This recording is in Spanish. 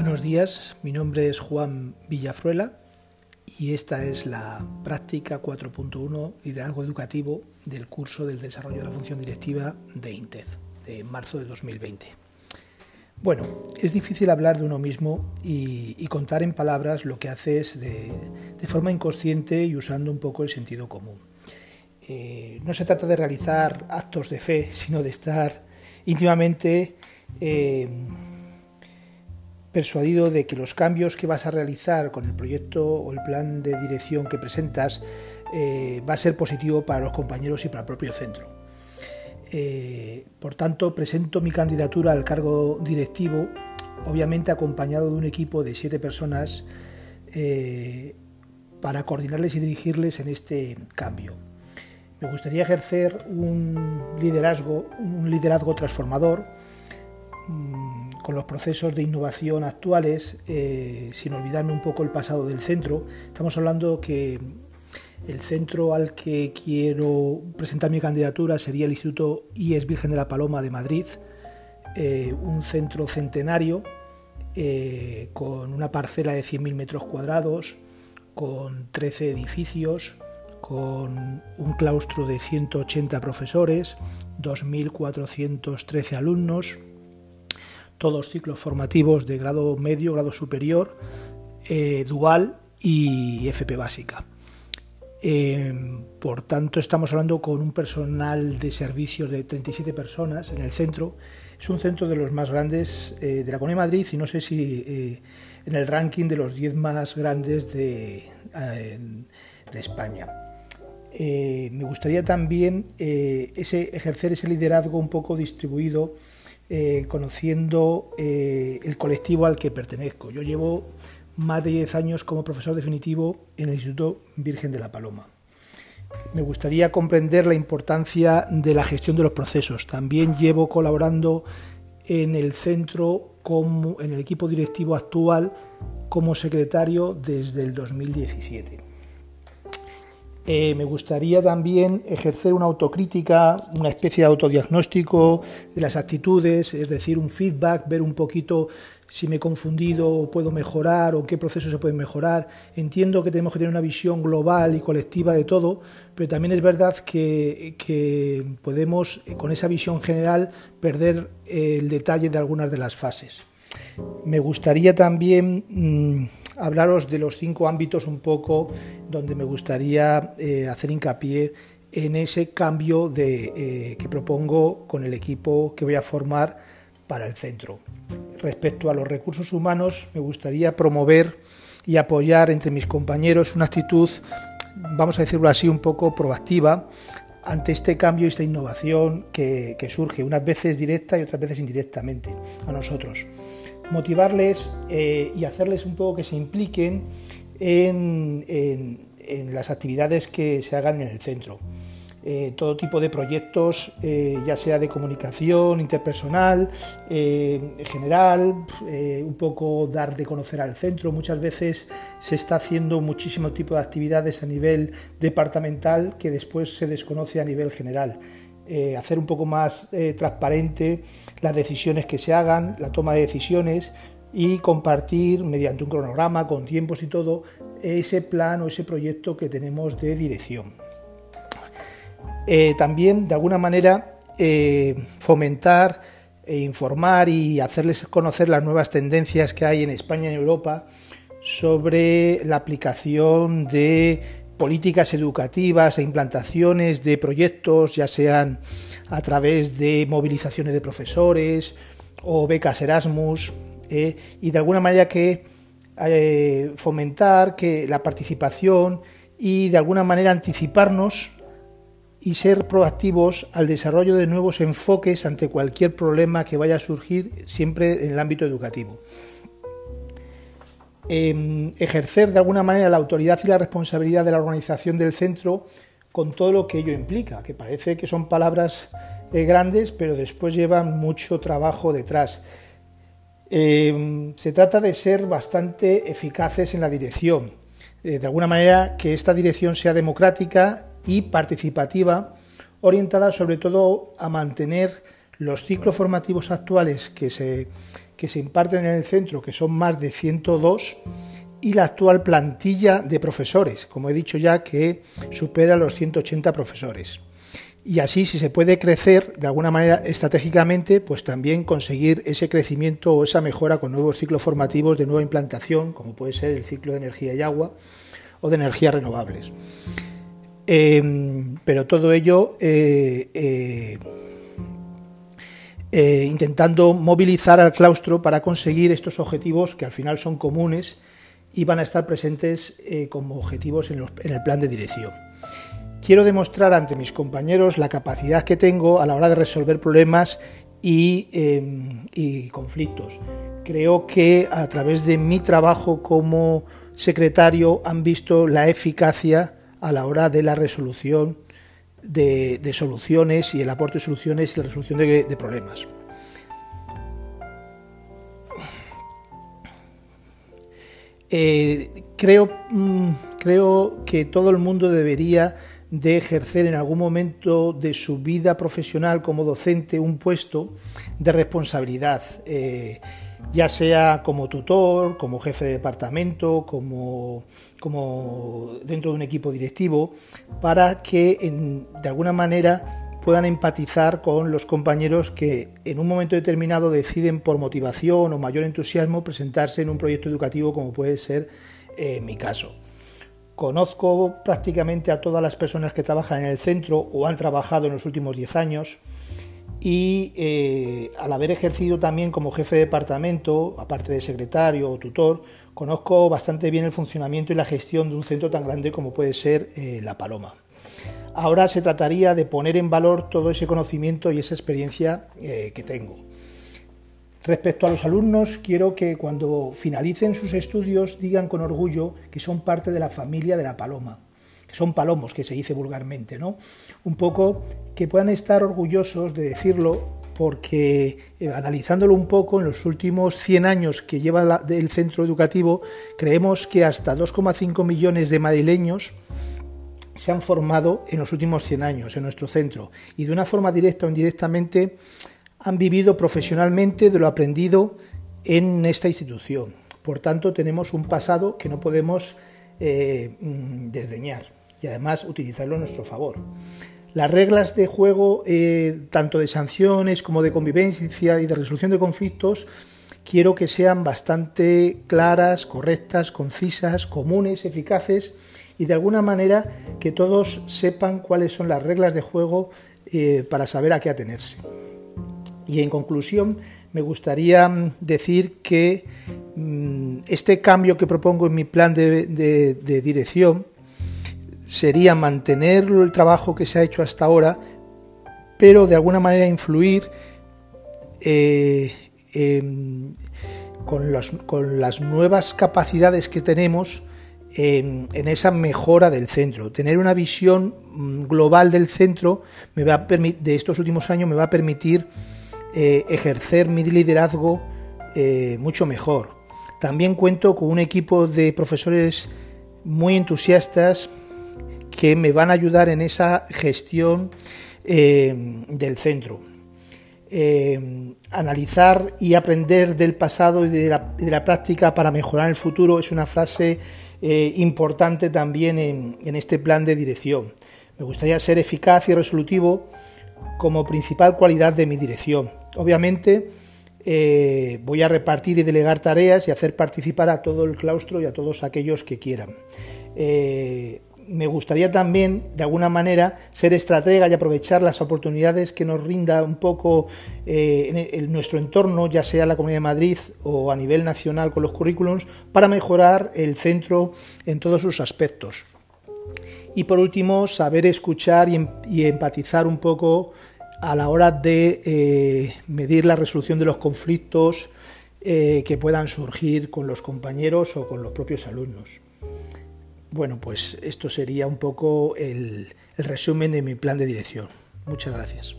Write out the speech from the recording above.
Buenos días, mi nombre es Juan Villafruela y esta es la práctica 4.1 liderazgo educativo del curso del desarrollo de la función directiva de INTEF de marzo de 2020. Bueno, es difícil hablar de uno mismo y, contar en palabras lo que haces de, forma inconsciente y usando un poco el sentido común. Eh, no se trata de realizar actos de fe, sino de estar íntimamente eh, persuadido de que los cambios que vas a realizar con el proyecto o el plan de dirección que presentas eh, va a ser positivo para los compañeros y para el propio centro. Eh, por tanto, presento mi candidatura al cargo directivo, obviamente acompañado de un equipo de siete personas eh, para coordinarles y dirigirles en este cambio. Me gustaría ejercer un liderazgo, un liderazgo transformador mm, con los procesos de innovación actuales, eh, sin olvidarme un poco el pasado del centro. Estamos hablando que el centro al que quiero presentar mi candidatura sería el Instituto IES Virgen de la Paloma de Madrid, eh, un centro centenario eh, con una parcela de 100.000 metros cuadrados, con 13 edificios, con un claustro de 180 profesores, 2.413 alumnos, todos ciclos formativos de grado medio, grado superior, eh, dual y FP básica. Eh, por tanto, estamos hablando con un personal de servicios de 37 personas en el centro. Es un centro de los más grandes eh, de la Comunidad de Madrid y no sé si en el ranking de los 10 más grandes de, de España. me gustaría también ese, ejercer ese liderazgo un poco distribuido eh, conociendo eh, el colectivo al que pertenezco. Yo llevo más de 10 años como profesor definitivo en el Instituto Virgen de la Paloma. Me gustaría comprender la importancia de la gestión de los procesos. También llevo colaborando en el centro, como, en el equipo directivo actual, como secretario desde el 2017. Eh, me gustaría también ejercer una autocrítica, una especie de autodiagnóstico de las actitudes, es decir, un feedback, ver un poquito si me he confundido o puedo mejorar o qué procesos se pueden mejorar. Entiendo que tenemos que tener una visión global y colectiva de todo, pero también es verdad que, podemos, eh, con esa visión general, perder eh, el detalle de algunas de las fases. Me gustaría también... Mm, hablaros de los cinco ámbitos un poco donde me gustaría eh, hacer hincapié en ese cambio de, eh, que propongo con el equipo que voy a formar para el centro. Respecto a los recursos humanos, me gustaría promover y apoyar entre mis compañeros una actitud, vamos a decirlo así, un poco proactiva ante este cambio y esta innovación que, que surge, unas veces directa y otras veces indirectamente a nosotros motivarles eh, y hacerles un poco que se impliquen en, las actividades que se hagan en el centro. Eh, todo tipo de proyectos, eh, ya sea de comunicación interpersonal, general, un poco dar de conocer al centro. Muchas veces se está haciendo muchísimo tipo de actividades a nivel departamental que después se desconoce a nivel general. Eh, hacer un poco más eh, transparente las decisiones que se hagan, la toma de decisiones y compartir mediante un cronograma con tiempos y todo ese plan o ese proyecto que tenemos de dirección. Eh, también de alguna manera fomentar e informar y hacerles conocer las nuevas tendencias que hay en España y en Europa sobre la aplicación de políticas educativas e implantaciones de proyectos, ya sean a través de movilizaciones de profesores o becas Erasmus, eh, y de alguna manera que eh, fomentar que la participación y de alguna manera anticiparnos y ser proactivos al desarrollo de nuevos enfoques ante cualquier problema que vaya a surgir siempre en el ámbito educativo. Em, ejercer de alguna manera la autoridad y la responsabilidad de la organización del centro con todo lo que ello implica, que parece que son palabras eh, grandes, pero después llevan mucho trabajo detrás. Em, se trata de ser bastante eficaces en la dirección, eh, de alguna manera que esta dirección sea democrática y participativa, orientada sobre todo a mantener Los ciclos formativos actuales que se, que se imparten en el centro, que son más de 102, y la actual plantilla de profesores, como he dicho ya, que supera los 180 profesores. Y así, si se puede crecer de alguna manera estratégicamente, pues también conseguir ese crecimiento o esa mejora con nuevos ciclos formativos de nueva implantación, como puede ser el ciclo de energía y agua o de energías renovables. Em, pero todo ello eh, eh, eh, intentando movilizar al claustro para conseguir estos objetivos que al final son comunes y van a estar presentes como objetivos en, el plan de dirección. Quiero demostrar ante mis compañeros la capacidad que tengo a la hora de resolver problemas y, em, y conflictos. Creo que a través de mi trabajo como secretario han visto la eficacia a la hora de la resolución de, soluciones y el aporte de soluciones y la resolución de, problemas. Eh, creo, mm, creo que todo el mundo debería de ejercer en algún momento de su vida profesional como docente un puesto de responsabilidad. Eh, ya sea como tutor, como jefe de departamento, como, dentro de un equipo directivo, para que de alguna manera puedan empatizar con los compañeros que en un momento determinado deciden por motivación o mayor entusiasmo presentarse en un proyecto educativo como puede ser eh, mi caso. Conozco prácticamente a todas las personas que trabajan en el centro o han trabajado en los últimos 10 años y eh, al haber ejercido también como jefe de departamento, aparte de secretario o tutor, conozco bastante bien el funcionamiento y la gestión de un centro tan grande como puede ser eh, La Paloma. Ahora se trataría de poner en valor todo ese conocimiento y esa experiencia eh, que tengo. Respecto a los alumnos, quiero que cuando finalicen sus estudios digan con orgullo que son parte de la familia de La Paloma son palomos, que se dice vulgarmente, ¿no? Un poco que puedan estar orgullosos de decirlo porque eh, analizándolo un poco, en los últimos 100 años que lleva el centro educativo, creemos que hasta 2,5 millones de madrileños se han formado en los últimos 100 años en nuestro centro y de una forma directa o indirectamente han vivido profesionalmente de lo aprendido en esta institución. Por tanto, tenemos un pasado que no podemos eh, mm, desdeñar y además utilizarlo a nuestro favor. Las reglas de juego, eh, tanto de sanciones como de convivencia y de resolución de conflictos, quiero que sean bastante claras, correctas, concisas, comunes, eficaces y de alguna manera que todos sepan cuáles son las reglas de juego eh, para saber a qué atenerse. Y en conclusión, me gustaría mm, decir que mm, este cambio que propongo en mi plan de dirección, sería mantener el trabajo que se ha hecho hasta ahora, pero de alguna manera influir eh, con, las nuevas capacidades que tenemos en, esa mejora del centro. Tener una visión mm, global del centro me va de estos últimos años me va a permitir eh, ejercer mi liderazgo eh, mucho mejor. También cuento con un equipo de profesores muy entusiastas, que me van a ayudar en esa gestión eh, del centro. Analizar y aprender del pasado y de la, práctica para mejorar el futuro es una frase importante también en, este plan de dirección. Me gustaría ser eficaz y resolutivo como principal cualidad de mi dirección. Obviamente voy a repartir y delegar tareas y hacer participar a todo el claustro y a todos aquellos que quieran me gustaría también, de alguna manera, ser estratega y aprovechar las oportunidades que nos rinda un poco eh, en, nuestro entorno, ya sea la Comunidad de Madrid o a nivel nacional con los currículums, para mejorar el centro en todos sus aspectos. Y por último, saber escuchar y, em, empatizar un poco a la hora de eh, medir la resolución de los conflictos eh, que puedan surgir con los compañeros o con los propios alumnos. Bueno, pues esto sería un poco el, resumen de mi plan de dirección. Muchas gracias.